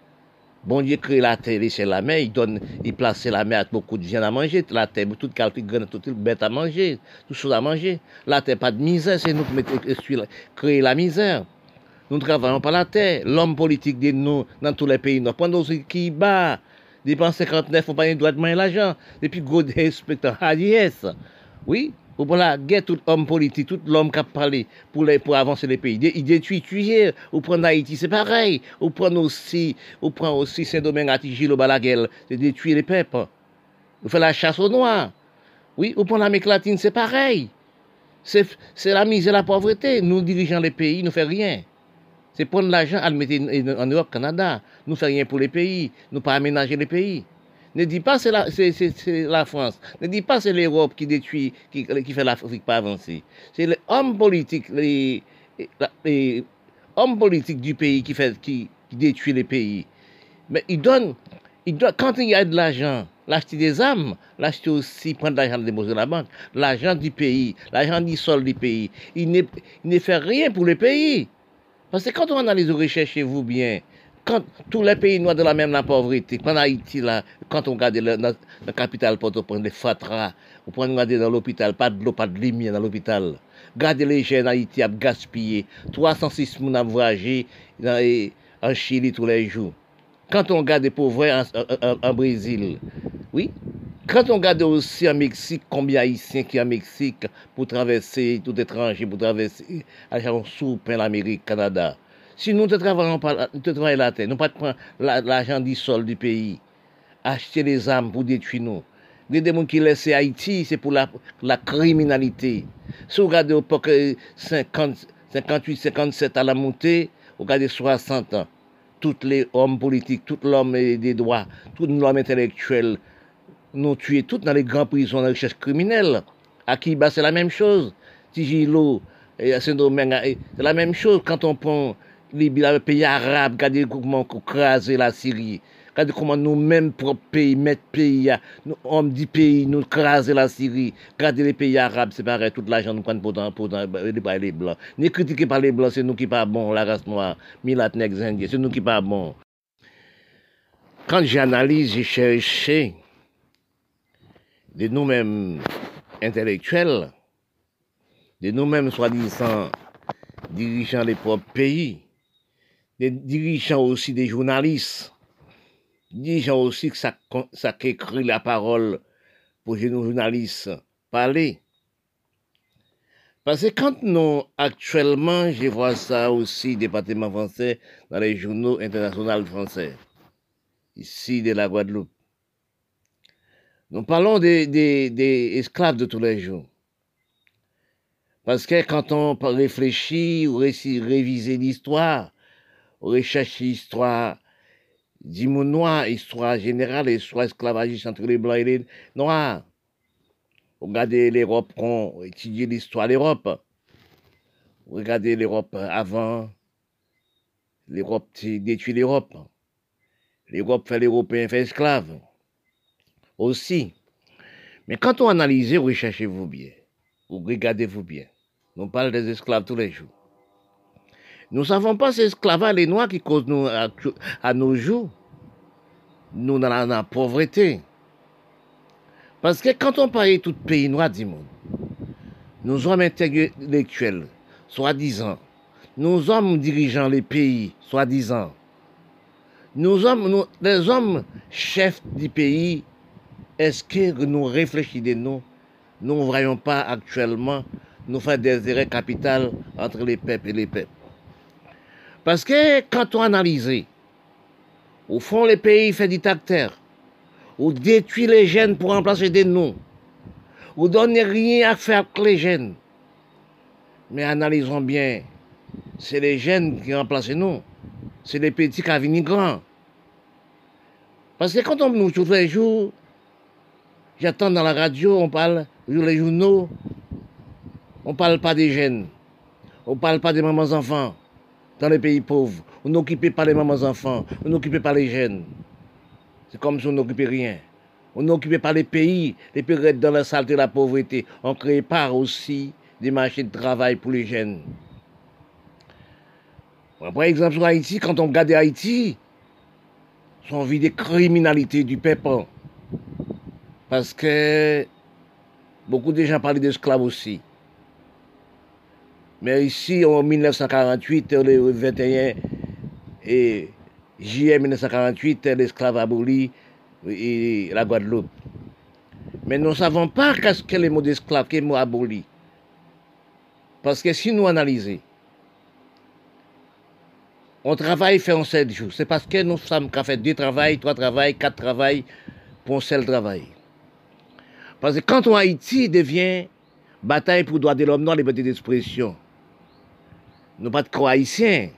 bon Dieu crée la terre, c'est la mer, il donne, il place la mer avec beaucoup de viande à manger, la terre, toute calcul, toute bête à manger, tout chose à manger. La terre, pas de misère, c'est nous qui créons la misère. Nous ne travaillons pas la terre. L'homme politique de nous, dans tous les pays, nous prenons qui bat. Depuis 59, on pas droit de manger l'argent. Depuis gros inspecteur Hadies. Oui, pour la guerre, tout homme politique, tout l'homme qui a parlé pour, avancer les pays. Il détruit, tuer. Ou prendre Haïti, c'est pareil. Ou prendre aussi, ou prendre aussi Saint-Domingue, Atigil, au Balaguel, c'est détruire les peuples. Ou faire la chasse aux noirs. Oui, ou prendre l'Amérique latine, c'est pareil. C'est la misère, la pauvreté. Nous dirigeons les pays, nous ne faisons rien. C'est prendre l'argent à le mettre en Europe, Canada. Nous ne faisons rien pour les pays. Nous pas aménager les pays. Ne dis pas c'est la, la, France. Ne dis pas c'est l'Europe qui détruit, qui, fait l'Afrique pas avancer. C'est les hommes politiques, les, les, hommes politiques du pays qui, détruit les pays. Mais ils donnent, ils quand il y a de l'argent, l'acheter des âmes, l'acheter aussi, prendre l'argent de la banque, l'argent du pays, l'argent du sol du pays. Il ne, fait rien pour le pays. Parce que quand on analyse, recherchez-vous bien, quand tous les pays noirs de la même la pauvreté, quand Haïti, là, quand on regarde la capitale Port-au-Prince, les fatras, on prend regarder dans l'hôpital, pas de l'eau, pas de lumière dans l'hôpital. Regardez les jeunes Haïti à gaspiller. 306 personnes à voyager en Chili tous les jours. Quand on regarde les pauvres en, en, en, Brésil, oui, quand on regarde aussi en Mexique, combien d'Haïtiens qui en Mexique pour traverser tout étranger, pour traverser, aller en sous l'Amérique, Canada. Si nous ne travaillons pas, la terre, nous ne pas l'argent du sol du pays, acheter les armes pour détruire nous. Les gens qui laissent Haïti, c'est pour la, criminalité. Si vous regardez au 50, 58, 57 à la montée, vous regardez 60 ans, tous les hommes politiques, tout l'homme des droits, tout l'homme intellectuel, nous tués tous dans les grandes prisons de recherche criminelle. À Kiba, c'est la même chose. Tigilo, c'est la même chose quand on prend les pays arabes, regardez comment crasé la Syrie. Regardez comment nous-mêmes, propres pays, mettre pays, nous, hommes du pays, nous craser la Syrie. Regardez les pays arabes, c'est pareil, toute l'argent nous prend pour, dans, pour dans, les blancs. Ni critiquer par les blancs, c'est nous qui pas bon, la race noire, milat, indiens, c'est nous qui pas bon. Quand j'analyse, j'ai cherché de nous-mêmes intellectuels, de nous-mêmes soi-disant dirigeants des propres pays, des dirigeants aussi des journalistes, dirigeants aussi que ça, ça écrit la parole pour les journalistes parler. Parce que quand nous, actuellement, je vois ça aussi, département français, dans les journaux internationaux français, ici de la Guadeloupe. Nous parlons des, des esclaves de tous les jours. Parce que quand on réfléchit ou réviser l'histoire, recherche l'histoire du monde noir, histoire générale, histoire esclavagiste entre les blancs et les noirs. Regardez l'Europe, on étudie l'histoire de l'Europe. Regardez l'Europe avant, l'Europe détruit l'Europe. L'Europe fait l'Européen fait esclave. Aussi. Mais quand on analyse, recherchez-vous bien. Ou regardez-vous bien. On parle des esclaves tous les jours. Nous ne savons pas ces esclaves, les Noirs qui causent à, nos jours, nous dans la, pauvreté. Parce que quand on parle de tout pays noir du monde, nous sommes intellectuels, soi-disant, nous sommes dirigeants les pays, soi-disant, nous sommes les hommes chefs du pays, est-ce que nous réfléchissons nous, nous ne voyons pas actuellement nous faire des erreurs capitales entre les peuples et les peuples. Parce que quand on analyse, au fond, les pays fait dictateur, ou détruit les jeunes pour remplacer des noms, ou donne rien à faire avec les jeunes. Mais analysons bien, c'est les jeunes qui remplacent nous, c'est les petits qui viennent grands. Parce que quand on nous tous les jours, j'attends dans la radio, on parle sur les journaux, on ne parle pas des jeunes. On ne parle pas des mamans enfants dans les pays pauvres. On n'occupe pas les mamans enfants. On n'occupe pas les jeunes. C'est comme si on n'occupait rien. On n'occupait pas les pays, les pays dans la saleté et la pauvreté. On crée pas aussi des marchés de travail pour les jeunes. Par exemple, sur Haïti, quand on regarde Haïti, on vit des criminalités du peuple. Parce que beaucoup de gens parlent d'esclaves aussi. Mais ici, en 1948, le 21 et juillet 1948, l'esclave aboli et la Guadeloupe. Mais nous ne savons pas qu'est-ce que le mot d'esclave, quel mot aboli. Parce que si nous analysons, on travaille fait en sept jours. C'est parce que nous sommes qu'à faire deux travails, trois travails, quatre travails pour un seul travail. Parce que quand on Haïti devient bataille pour droit de l'homme dans les libertés d'expression, nous pas de croyants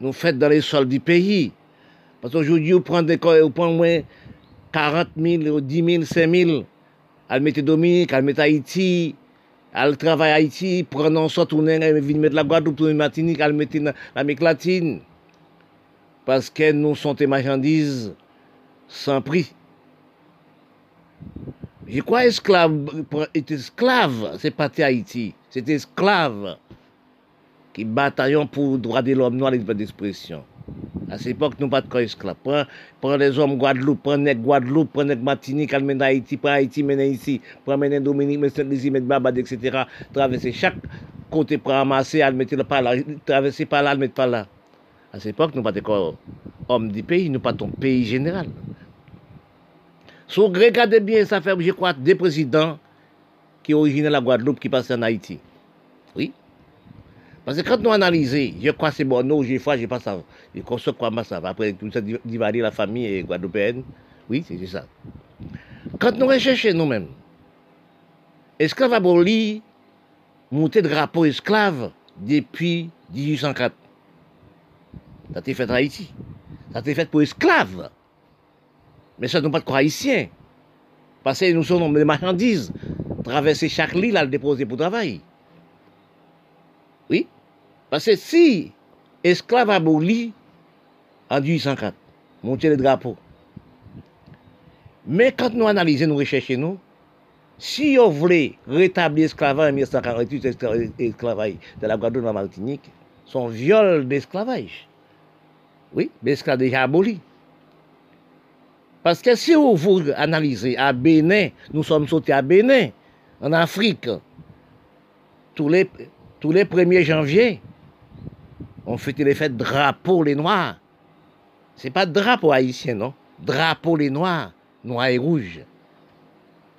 Nous faisons dans les sols du pays. Parce qu'aujourd'hui, vous prenez vous prenez moins 40 000, 10 000, 5 000. Elle mettre Dominique, elle met Haïti, elle travaille Haïti, prenons ça, tourner, elle vient mettre la Guadeloupe, tourner Martinique, elle met l'Amérique latine. Parce que nous sommes des marchandises sans prix. Je crois esclave, esclave, c'est pas Haïti, c'est esclave qui bataillons pour le droit de l'homme noir et d'expression. À cette époque, nous pas de corps esclaves. Prends, les hommes Guadeloupe, prends les Guadeloupe, prends les Martinique, mène Haïti, prends Haïti, mène ici, prends mène Dominique, mène Saint-Lizy, mène Babad, etc. Traverser chaque côté pour ramasser, mettre par là, traverser par là, mettre par là. À cette époque, nous pas de corps hommes du pays, nous pas ton pays général. Si vous regardez bien, ça fait, je crois, deux présidents qui originaient la Guadeloupe qui passaient en Haïti. Parce que quand nous analysons, je crois que c'est bon, non, j'ai fois, j'ai pas ça. Je conçois quoi, ça. Après, tout ça, divaler la famille et guadeloupéenne. Oui, c'est ça. Quand nous recherchons nous-mêmes, esclave aboli, monté drapeau esclave depuis 1804. Ça a été fait en Haïti. Ça a été fait pour esclaves. Mais ça, nous pas de haïtiens. Parce que nous sommes des marchandises. Traverser chaque île à le déposer pour travailler. Parce que si esclave aboli en 1804, monter les drapeaux. Mais quand nous analysons, nous recherchons, nous, si on voulait rétablir l'esclavage en 1948, l'esclavage de la Guadeloupe de la Martinique, son viol d'esclavage. Oui, l'esclavage déjà aboli. Parce que si vous analysez à Bénin, nous sommes sautés à Bénin, en Afrique, tous les, tous les 1er janvier, on fêtait les fêtes drapeau les noirs. C'est pas drapeau haïtien, non? Drapeau les noirs, noirs et rouges.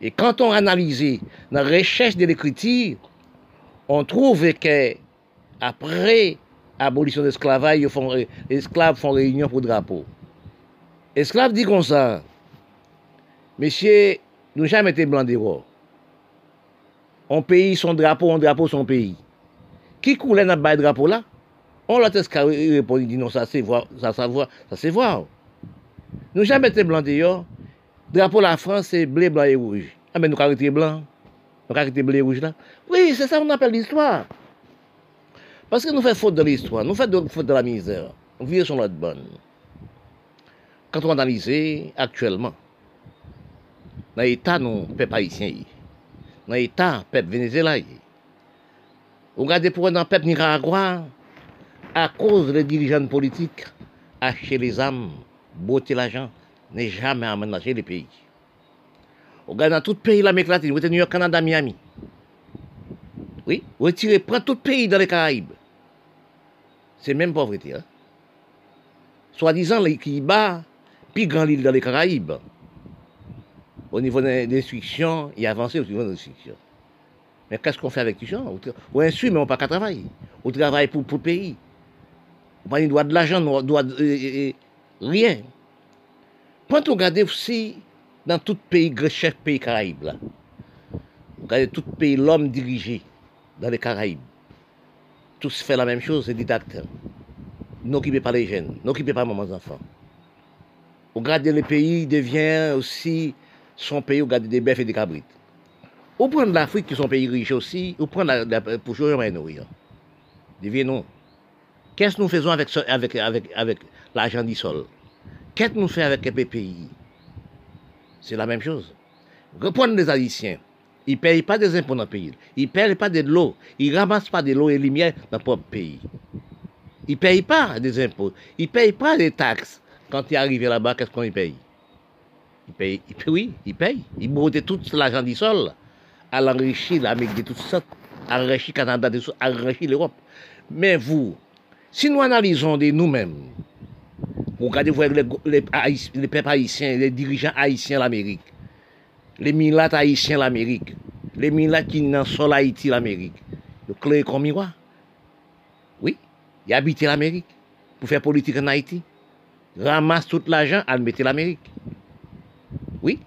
Et quand on analyse la recherche de l'écriture, on trouve que après abolition de l'esclavage, les esclaves font réunion pour drapeau. Esclave dit comme ça, Messieurs, nous jamais été blancs d'héros. On paye son drapeau, on drapeau son pays. Qui coulait dans le drapeau là? On l'a répondu, dit non, ça c'est voir, ça, ça, ça c'est voir. Nous jamais été blancs d'héros. Drapeau la France, c'est bleu, blanc et rouge. Ah, mais nous arrêté blanc. Nous bleu et rouge là. Oui, c'est ça qu'on appelle l'histoire. Parce que nous faisons faute de l'histoire, nous faisons faute de la misère. On vit sur notre bonne quand on analyse actuellement, dans l'état non peuple haïtien, dans l'état peuple vénézuélien, on regarde pour un peuple nicaragua, à cause des dirigeants politiques, acheter les âmes, botter l'argent, n'est jamais aménagé les pays. On regarde dans tout pays l'Amérique latine, vous êtes New York, Canada, Miami. Oui, retirez, prend tout pays dans les Caraïbes. C'est même pauvreté. Hein? Soi-disant, les Pays-Bas, plus grand l'île dans les Caraïbes. Au niveau de l'instruction, il avancé au niveau de l'instruction. Mais qu'est-ce qu'on fait avec les gens On instruit, mais on n'a pas qu'à travailler. On travaille pour le pays. On pas de l'argent, on doit euh, euh, euh, rien. Quand on regarde aussi dans tout pays, chef pays Caraïbes, on regarde tout pays, l'homme dirigé dans les Caraïbes, tous fait la même chose, c'est didacte. N'occupez pas les jeunes, n'occupez pas les enfants. Regardez le pays devient aussi son pays, regardez des bœufs et des cabrites. Ou prendre l'Afrique, qui est son pays riche aussi, ou prendre la, pour choisir nourrir. Devinons. Qu'est-ce que nous faisons avec, avec, avec, avec l'argent du sol? Qu'est-ce que nous faisons avec les pays? C'est la même chose. Reprendre les Haïtiens. Ils ne payent pas des impôts dans le pays. Ils ne payent pas de l'eau. Ils ne ramassent pas de l'eau et lumière dans leur propre pays. Ils ne payent pas des impôts. Ils ne payent pas des taxes. Quand il est arrivé là-bas, qu'est-ce qu'on y paye? Il paye, il paye, oui, il paye. Il broute tout l'argent du sol à l'enrichir l'Amérique de tout ça, à enrichir le Canada, à enrichir l'Europe. Mais vous, Si nous analysons de nous-mêmes, regardez voir les, les, les, peuples haïtiens, les dirigeants haïtiens l'Amérique, les milats haïtiens l'Amérique, les milats qui n'en sont l'Haïti l'Amérique, ils créent comme miroir. Oui, ils habitent l'Amérique pour faire politique en Haïti. Ramassent tout l'argent, admettez l'Amérique. Oui,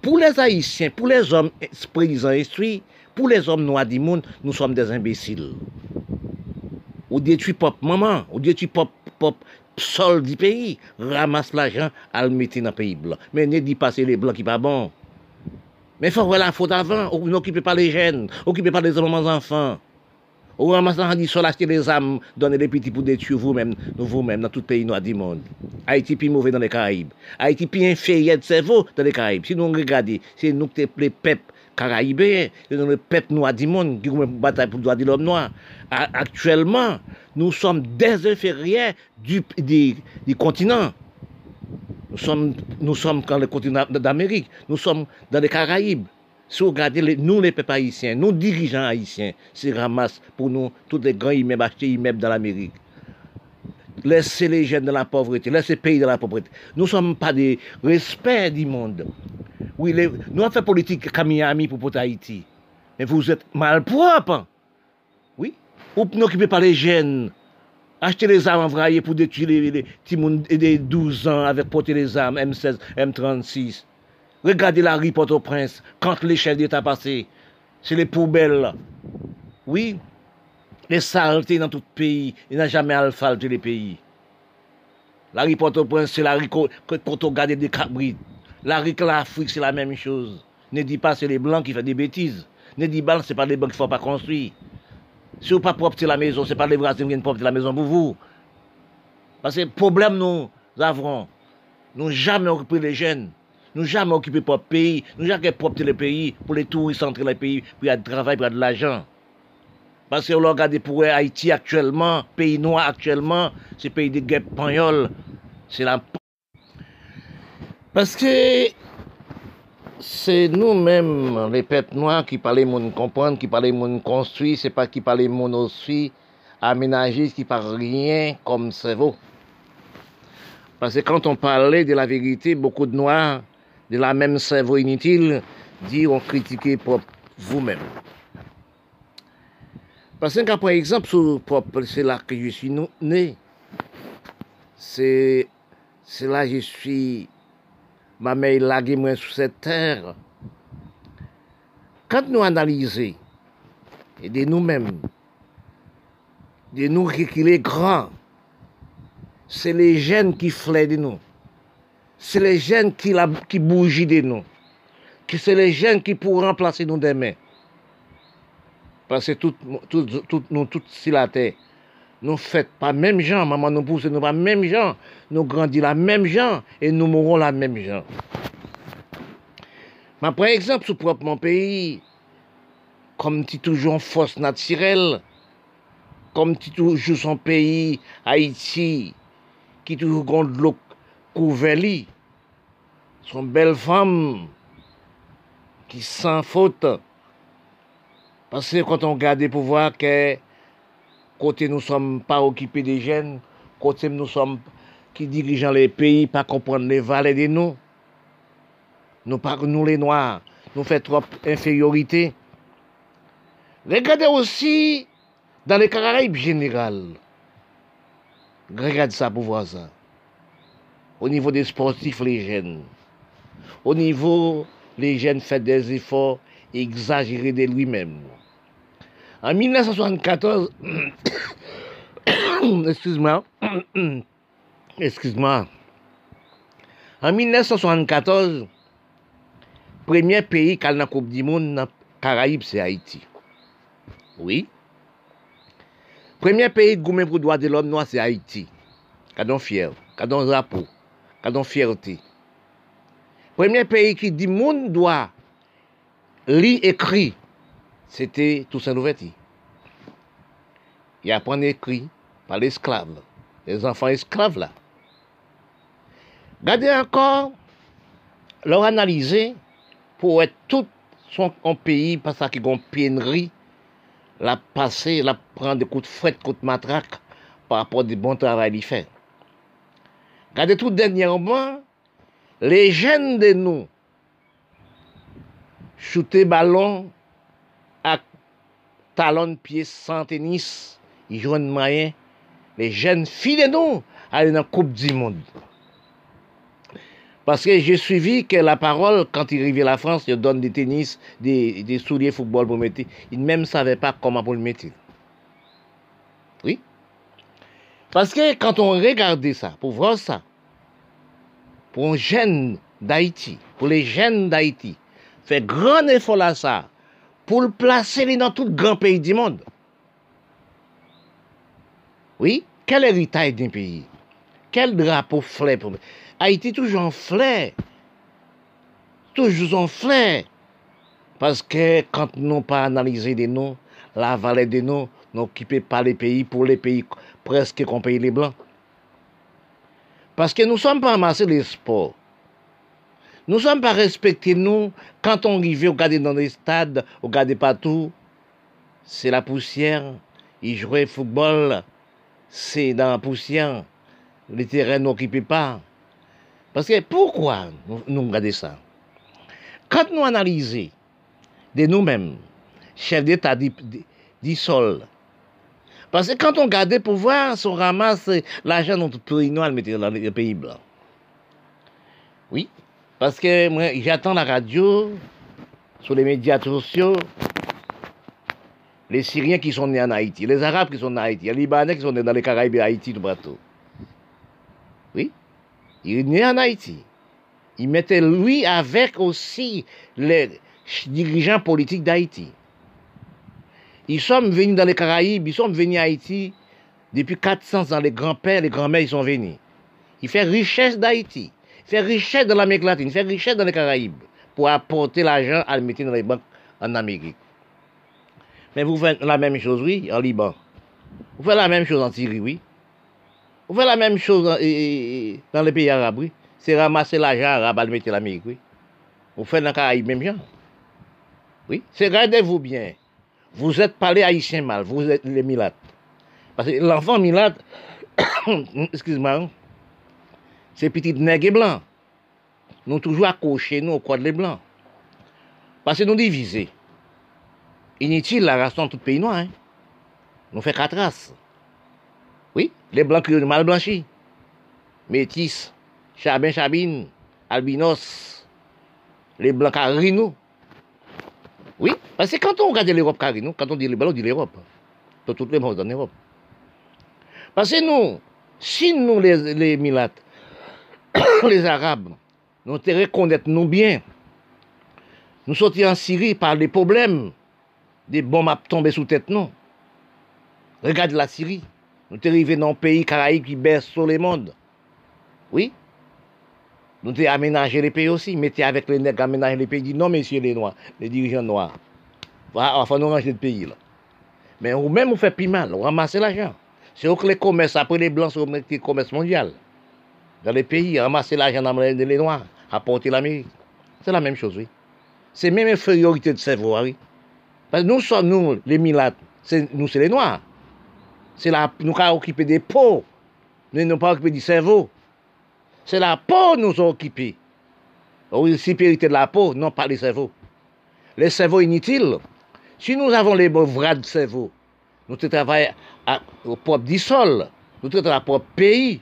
pour les Haïtiens, pour les hommes eh, paysans instruits, pour les hommes noirs du monde, nous sommes des imbéciles. ou detui pop maman, ou detui pop, pop sol di peyi, ramas la jan al meti nan peyi blan. Men ne di pase le blan ki pa bon. Men fò wè la fòt avan, ou n'okipe pa le jen, okipe pa le zaman zanfan. Ou ramas la jan di sol achte le zam, donne le piti pou detui vou men, nou vou men nan tout peyi nou a di moun. Haiti pi mouvè nan le Karib. Haiti pi infeyèd se vò nan le Karib. Si nou ngregade, se nou te ple pep, caraïbéens, le peuple noir du monde qui bataille pour le droit de l'homme noir. Actuellement, nous sommes des inférieurs du, du, continent. Nous sommes, nous sommes dans le continent d'Amérique. Nous sommes dans les Caraïbes. Si vous regardez, nous les peuples haïtiens, nous dirigeants haïtiens, c'est ramasse pour nous tous les grands immeubles achetés immeubles dans l'Amérique. Laissez les jeunes dans la pauvreté. Laissez les pays dans la pauvreté. Nous ne sommes pas des respects du monde. Oui, les, nous avons fait politique comme Miami pour, Haïti. Mais vous êtes malpropre. Oui. Ou n'occupez pas les jeunes. Achetez les armes envoyées pour détruire les, les petits des 12 ans avec porter les armes M16, M36. Regardez la rue Port-au-Prince quand les chefs d'État passaient. C'est les poubelles. Oui, les saletés dans tout le pays. Il n'a jamais asphalté les pays. La rue Port-au-Prince, c'est la rue quand on regarde des cabrites. La rue l'Afrique, c'est la même chose. Ne dis pas c'est les Blancs qui font des bêtises. Ne dis pas c'est pas les Blancs qui ne font pas construire. Si vous pas propre la maison, c'est pas les Brésiliens qui viennent propre la maison pour vous. Parce que problème nous avons, nous jamais occupé les jeunes. Nous jamais occupé propre pays. Nous jamais propre le pays pour les touristes entrer dans le pays, pour y a de travail, pour y a de l'argent. Parce que on regarde pour Haïti actuellement, pays noir actuellement, c'est pays de guêpes pagnoles. C'est la parce que c'est nous-mêmes, les peuples noirs, qui parlent mon comprendre, qui parlent mon construire, c'est pas qui parlent mon aussi aménager, qui parlent rien comme cerveau. Parce que quand on parlait de la vérité, beaucoup de noirs, de la même cerveau inutile, disent on critiquait pour vous-même. Pasen ka, par exemple, sou propre, se la ke je suis né. Se la je suis, ma mey lage mwen sou se terre. Kant nou analize, e de nou men, de nou ki ki le gran, se le jen ki fle de nou. Se le jen ki bouji de nou. Se le jen ki pou remplase nou demen. Pase tout, tout, tout nou tout si la te. Nou fèt pa mèm jan, maman nou pousse nou pa mèm jan. Nou grandi la mèm jan, e nou mouron la mèm jan. Ma pre exemple sou prop mon peyi, kom ti toujoun fos natirel, kom ti toujou son peyi Haiti, ki toujou gond lòk kouveli, son bel fam, ki san fote, Parce que quand on regarde les pouvoirs que côté nous sommes pas occupés des jeunes, côté nous sommes qui dirigeons les pays, pas comprendre les valeurs de nous. Nous, nous les Noirs, nous fait trop infériorité. Regardez aussi dans les Caraïbes général. Regardez ça pour voir ça. Au niveau des sportifs, les jeunes. Au niveau, les jeunes font des efforts exagérés de lui-même. En 1974, excuse-moi, excuse-moi, en 1974, premier pays qui a la Coupe du Monde Caraïbes, c'est Haïti. Oui. Premier pays a pour droit de l'homme noir, c'est Haïti. Cadon fier, cadon drapeau, cadon fierté. Premier pays qui dit monde doit lire écrit c'était Toussaint Louverture. Il apprend écrit par l'esclave, les enfants esclaves là. Regardez encore, leur analyser pour être tout son pays, parce qu'ils ont pénurie, la passer, la prendre des coups de fret, coups de matraque par rapport au bon travail qu'il fait. Regardez tout dernièrement, les jeunes de nous, shooter ballon talon pied sans tennis, ils jouent moyen, les jeunes filles de nous aller dans la Coupe du Monde. Parce que j'ai suivi que la parole, quand il arrivait à la France, il donne des tennis, des, souliers football pour mettre. Ils ne savaient pas comment pour mettre. Oui? Parce que quand on regardait ça, pour voir ça, pour un jeune d'Haïti, pour les jeunes d'Haïti, fè gran efo la sa pou l plase li nan tout gran peyi di moun. Oui, kel eritay din peyi? Kel drapo flè pou mè? Haiti toujoun flè. Toujoun flè. Paske kant nou pa analize de nou, la valè de nou, nou kipe pa le peyi pou le peyi preske kon peyi le blan. Paske nou som pa amase le sport. Nous ne sommes pas respectés, nous, quand on arrive, regarder dans les stades, regarder partout, c'est la poussière. Ils jouaient au football, c'est dans la poussière. Les terrains n'occupent pas. Parce que pourquoi nous, nous regardons ça? Quand nous analysons de nous-mêmes, chef d'État du sol, parce que quand on regarde pour voir, on ramasse l'argent dans tout pays noir, le dans les pays blancs. Oui, parce que moi, j'attends la radio, sur les médias sociaux, les Syriens qui sont nés en Haïti, les Arabes qui sont nés en Haïti, les Libanais qui sont nés dans les Caraïbes et Haïti, tout partout. Oui, il est né en Haïti. Il mettait lui avec aussi les dirigeants politiques d'Haïti. Ils sont venus dans les Caraïbes, ils sont venus à Haïti depuis 400 ans. Les grands-pères, les grands-mères, ils sont venus. Il fait richesse d'Haïti. Faire richesse dans l'Amérique latine, faire richesse dans les Caraïbes, pour apporter l'argent à le mettre dans les banques en Amérique. Mais vous faites la même chose, oui, en Liban. Vous faites la même chose en Syrie, oui. Vous faites la même chose dans, les pays arabes, oui. C'est ramasser l'argent arabe à le mettre en Amérique, oui. Vous faites dans les Caraïbes, même genre. Oui. C'est regardez-vous bien. Vous êtes pas les haïtiens mal, vous êtes les milates. Parce que l'enfant milate, excuse-moi, c'est petit nègre blanc. Nous toujours accrochés, nous, au code les blancs. Parce que nous divisés. Inutile la race dans tout pays noir. Hein? Nous fait quatre races. Oui, les blancs qui mal blanchis. Métis, chabin, chabine, albinos, les blancs carinos. Oui, parce que quand on regarde l'Europe carino, quand on dit les blancs, on dit l'Europe. Dans toutes les mondes en Europe. Parce que nous, si nous, les, les milates, les Arabes, nous te reconnaître nous bien, nous sortir en Syrie par des problèmes, des bombes à tomber sous tête, non? Regarde la Syrie. Nous sommes arrivés dans un pays caraïbe qui baisse sur le monde. Oui? Nous avons aménagé les pays aussi. Mettez avec les nègres aménager les pays. Dit non, messieurs les noirs, les dirigeants noirs. Voilà, enfin, nous ranger le pays. Mais ou même on fait plus mal, on ramasse l'argent. C'est eux que les commerces, après les blancs, c'est eux qui commerce mondial. Dans les pays, ramasser l'argent dans les noirs, apporter l'Amérique. C'est la même chose, oui. C'est même infériorité de cerveau, oui. Parce que nous sommes, nous, les milates, nous, c'est les noirs. C'est la, nous qui occupé des peaux. Nous n'avons pas occupé du cerveau. C'est la peau nous a occupés. Oui, supériorité de la peau, non pas les cerveaux. Les cerveaux inutiles. Si nous avons les vrais de cerveau, nous travaillons au propre du sol, nous travaillons à propre pays.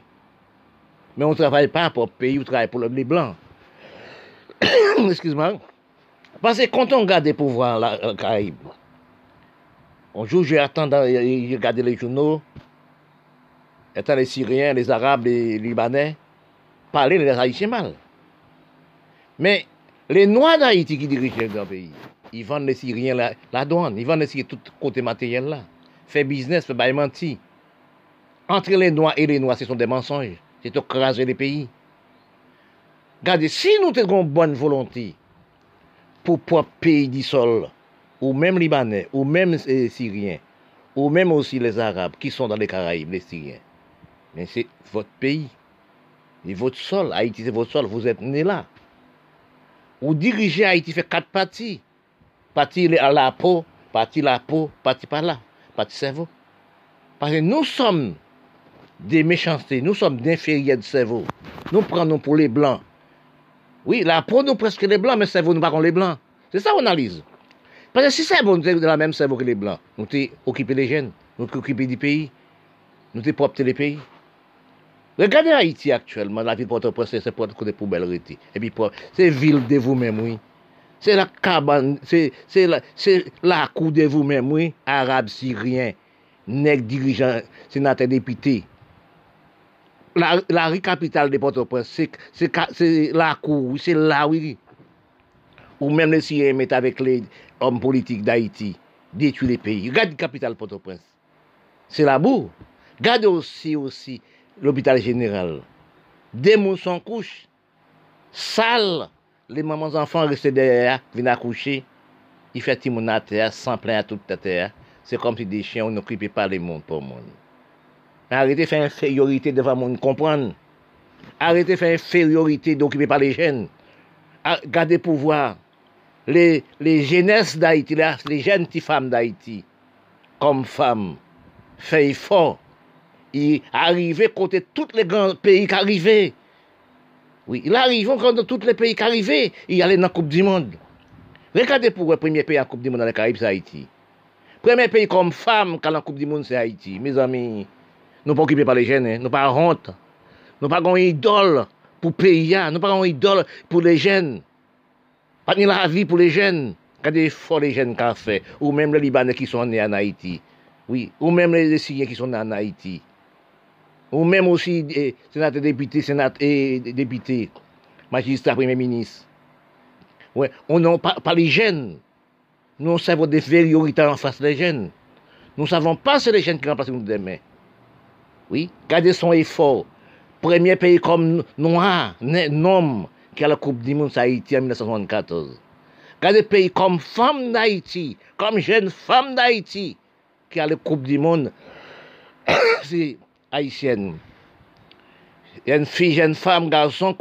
Men ou travay pa pou peyi, ou travay pou lòm li blan. Eskizman. Pase konton gade pouvoan la Karib. Onjou, jè atan gade le euh, jounou, euh, euh, etan les Syriens, les Arabes, les Libanais, pale les Haïtien mal. Men, les Noirs d'Haïti ki dirije gen peyi, y vande les Syriens la, la douane, y vande les Syriens tout kote materyel la. Fè biznes, fè baymanti. Entre les Noirs et les Noirs, se son de mensonj. Mensonges. C'est écraser les pays. Regardez, si nous avons une bonne volonté pour propre pays du sol, ou même Libanais, ou même euh, Syriens, ou même aussi les Arabes qui sont dans les Caraïbes, les Syriens, mais c'est votre pays. Et votre sol, Haïti, c'est votre sol, vous êtes né là. Vous dirigez Haïti, fait quatre parties. Partie à la peau, partie la peau, partie par là, partie cerveau. Parce que nous sommes de méchanceté. Nous sommes d'inférieurs de cerveau. Nous prenons pour les blancs. Oui, la peau, nous presque les blancs, mais le cerveau, nous pas les blancs. C'est ça qu'on analyse. Parce que si c'est bon, nous sommes de la même cerveau que les blancs. Nous sommes occupés des jeunes, nous sommes occupés du pays, nous sommes propres les pays. Regardez Haïti actuellement, la ville de Port-au-Prince, c'est pour côté poubelle rété. Et puis, c'est ville de vous-même, oui. C'est la cabane, c'est la, la cour de vous-même, oui. Arabes, Syriens, nègres, dirigeants, sénateurs, députés. la, la ri kapital de Port-au-Prince, se la kou, se la wili. Ou men le siye met avèk le om politik d'Haïti, detu le peyi. Gade kapital Port-au-Prince. Se la bou. Gade osi osi l'hôpital general. Demoun son kouch. Sal. Le maman zanfan reste derya, vina kouche. I fè timoun a teya, san plen a tout a teya. Se kom si de chen ou n'okripe pa le moun pou moun. Arrêtez de faire infériorité devant monde comprendre. Arrêtez de faire infériorité d'occuper par les jeunes. Ah, gardez pouvoir. Les, les jeunesses d'Haïti, les jeunes petites femmes d'Haïti, comme femmes, fait fort. Ils arrivaient côté tous les grands pays qui arrivaient. Oui, il arrive encore dans tous les pays qui arrivaient. Il allaient dans la Coupe du Monde. Regardez pour le premier pays en Coupe du Monde dans les Caraïbes, c'est Haïti. Premier pays comme femme qui a la Coupe du Monde, c'est Haïti. Mes amis, Nou pa okipe pa le jen, nou pa ront, nou pa gon idol pou peya, nou pa gon idol pou le jen. Pat ni la vi pou le jen. Kade fò le jen ka fe, ou mèm le Libanè ki son anè an Haiti. Oui, ou mèm le Siyen ki son anè an Haiti. Ou mèm osi eh, senate depité, senate eh, depité, magistrat, premier ministre. Ouais, on n'en pa, pa le jen. Nous savons des vérités en face des jeunes. Nous savons pas c'est les jeunes qui remplacent nous demain. Oui, gardez son effort. premier pays comme noir, nom, qui a la Coupe du Monde, Haïti en 1974. Regardez pays comme femme d'Haïti, comme jeune femme d'Haïti, qui a la Coupe du Monde, haïtienne. Une fille, jeune femme, garçon,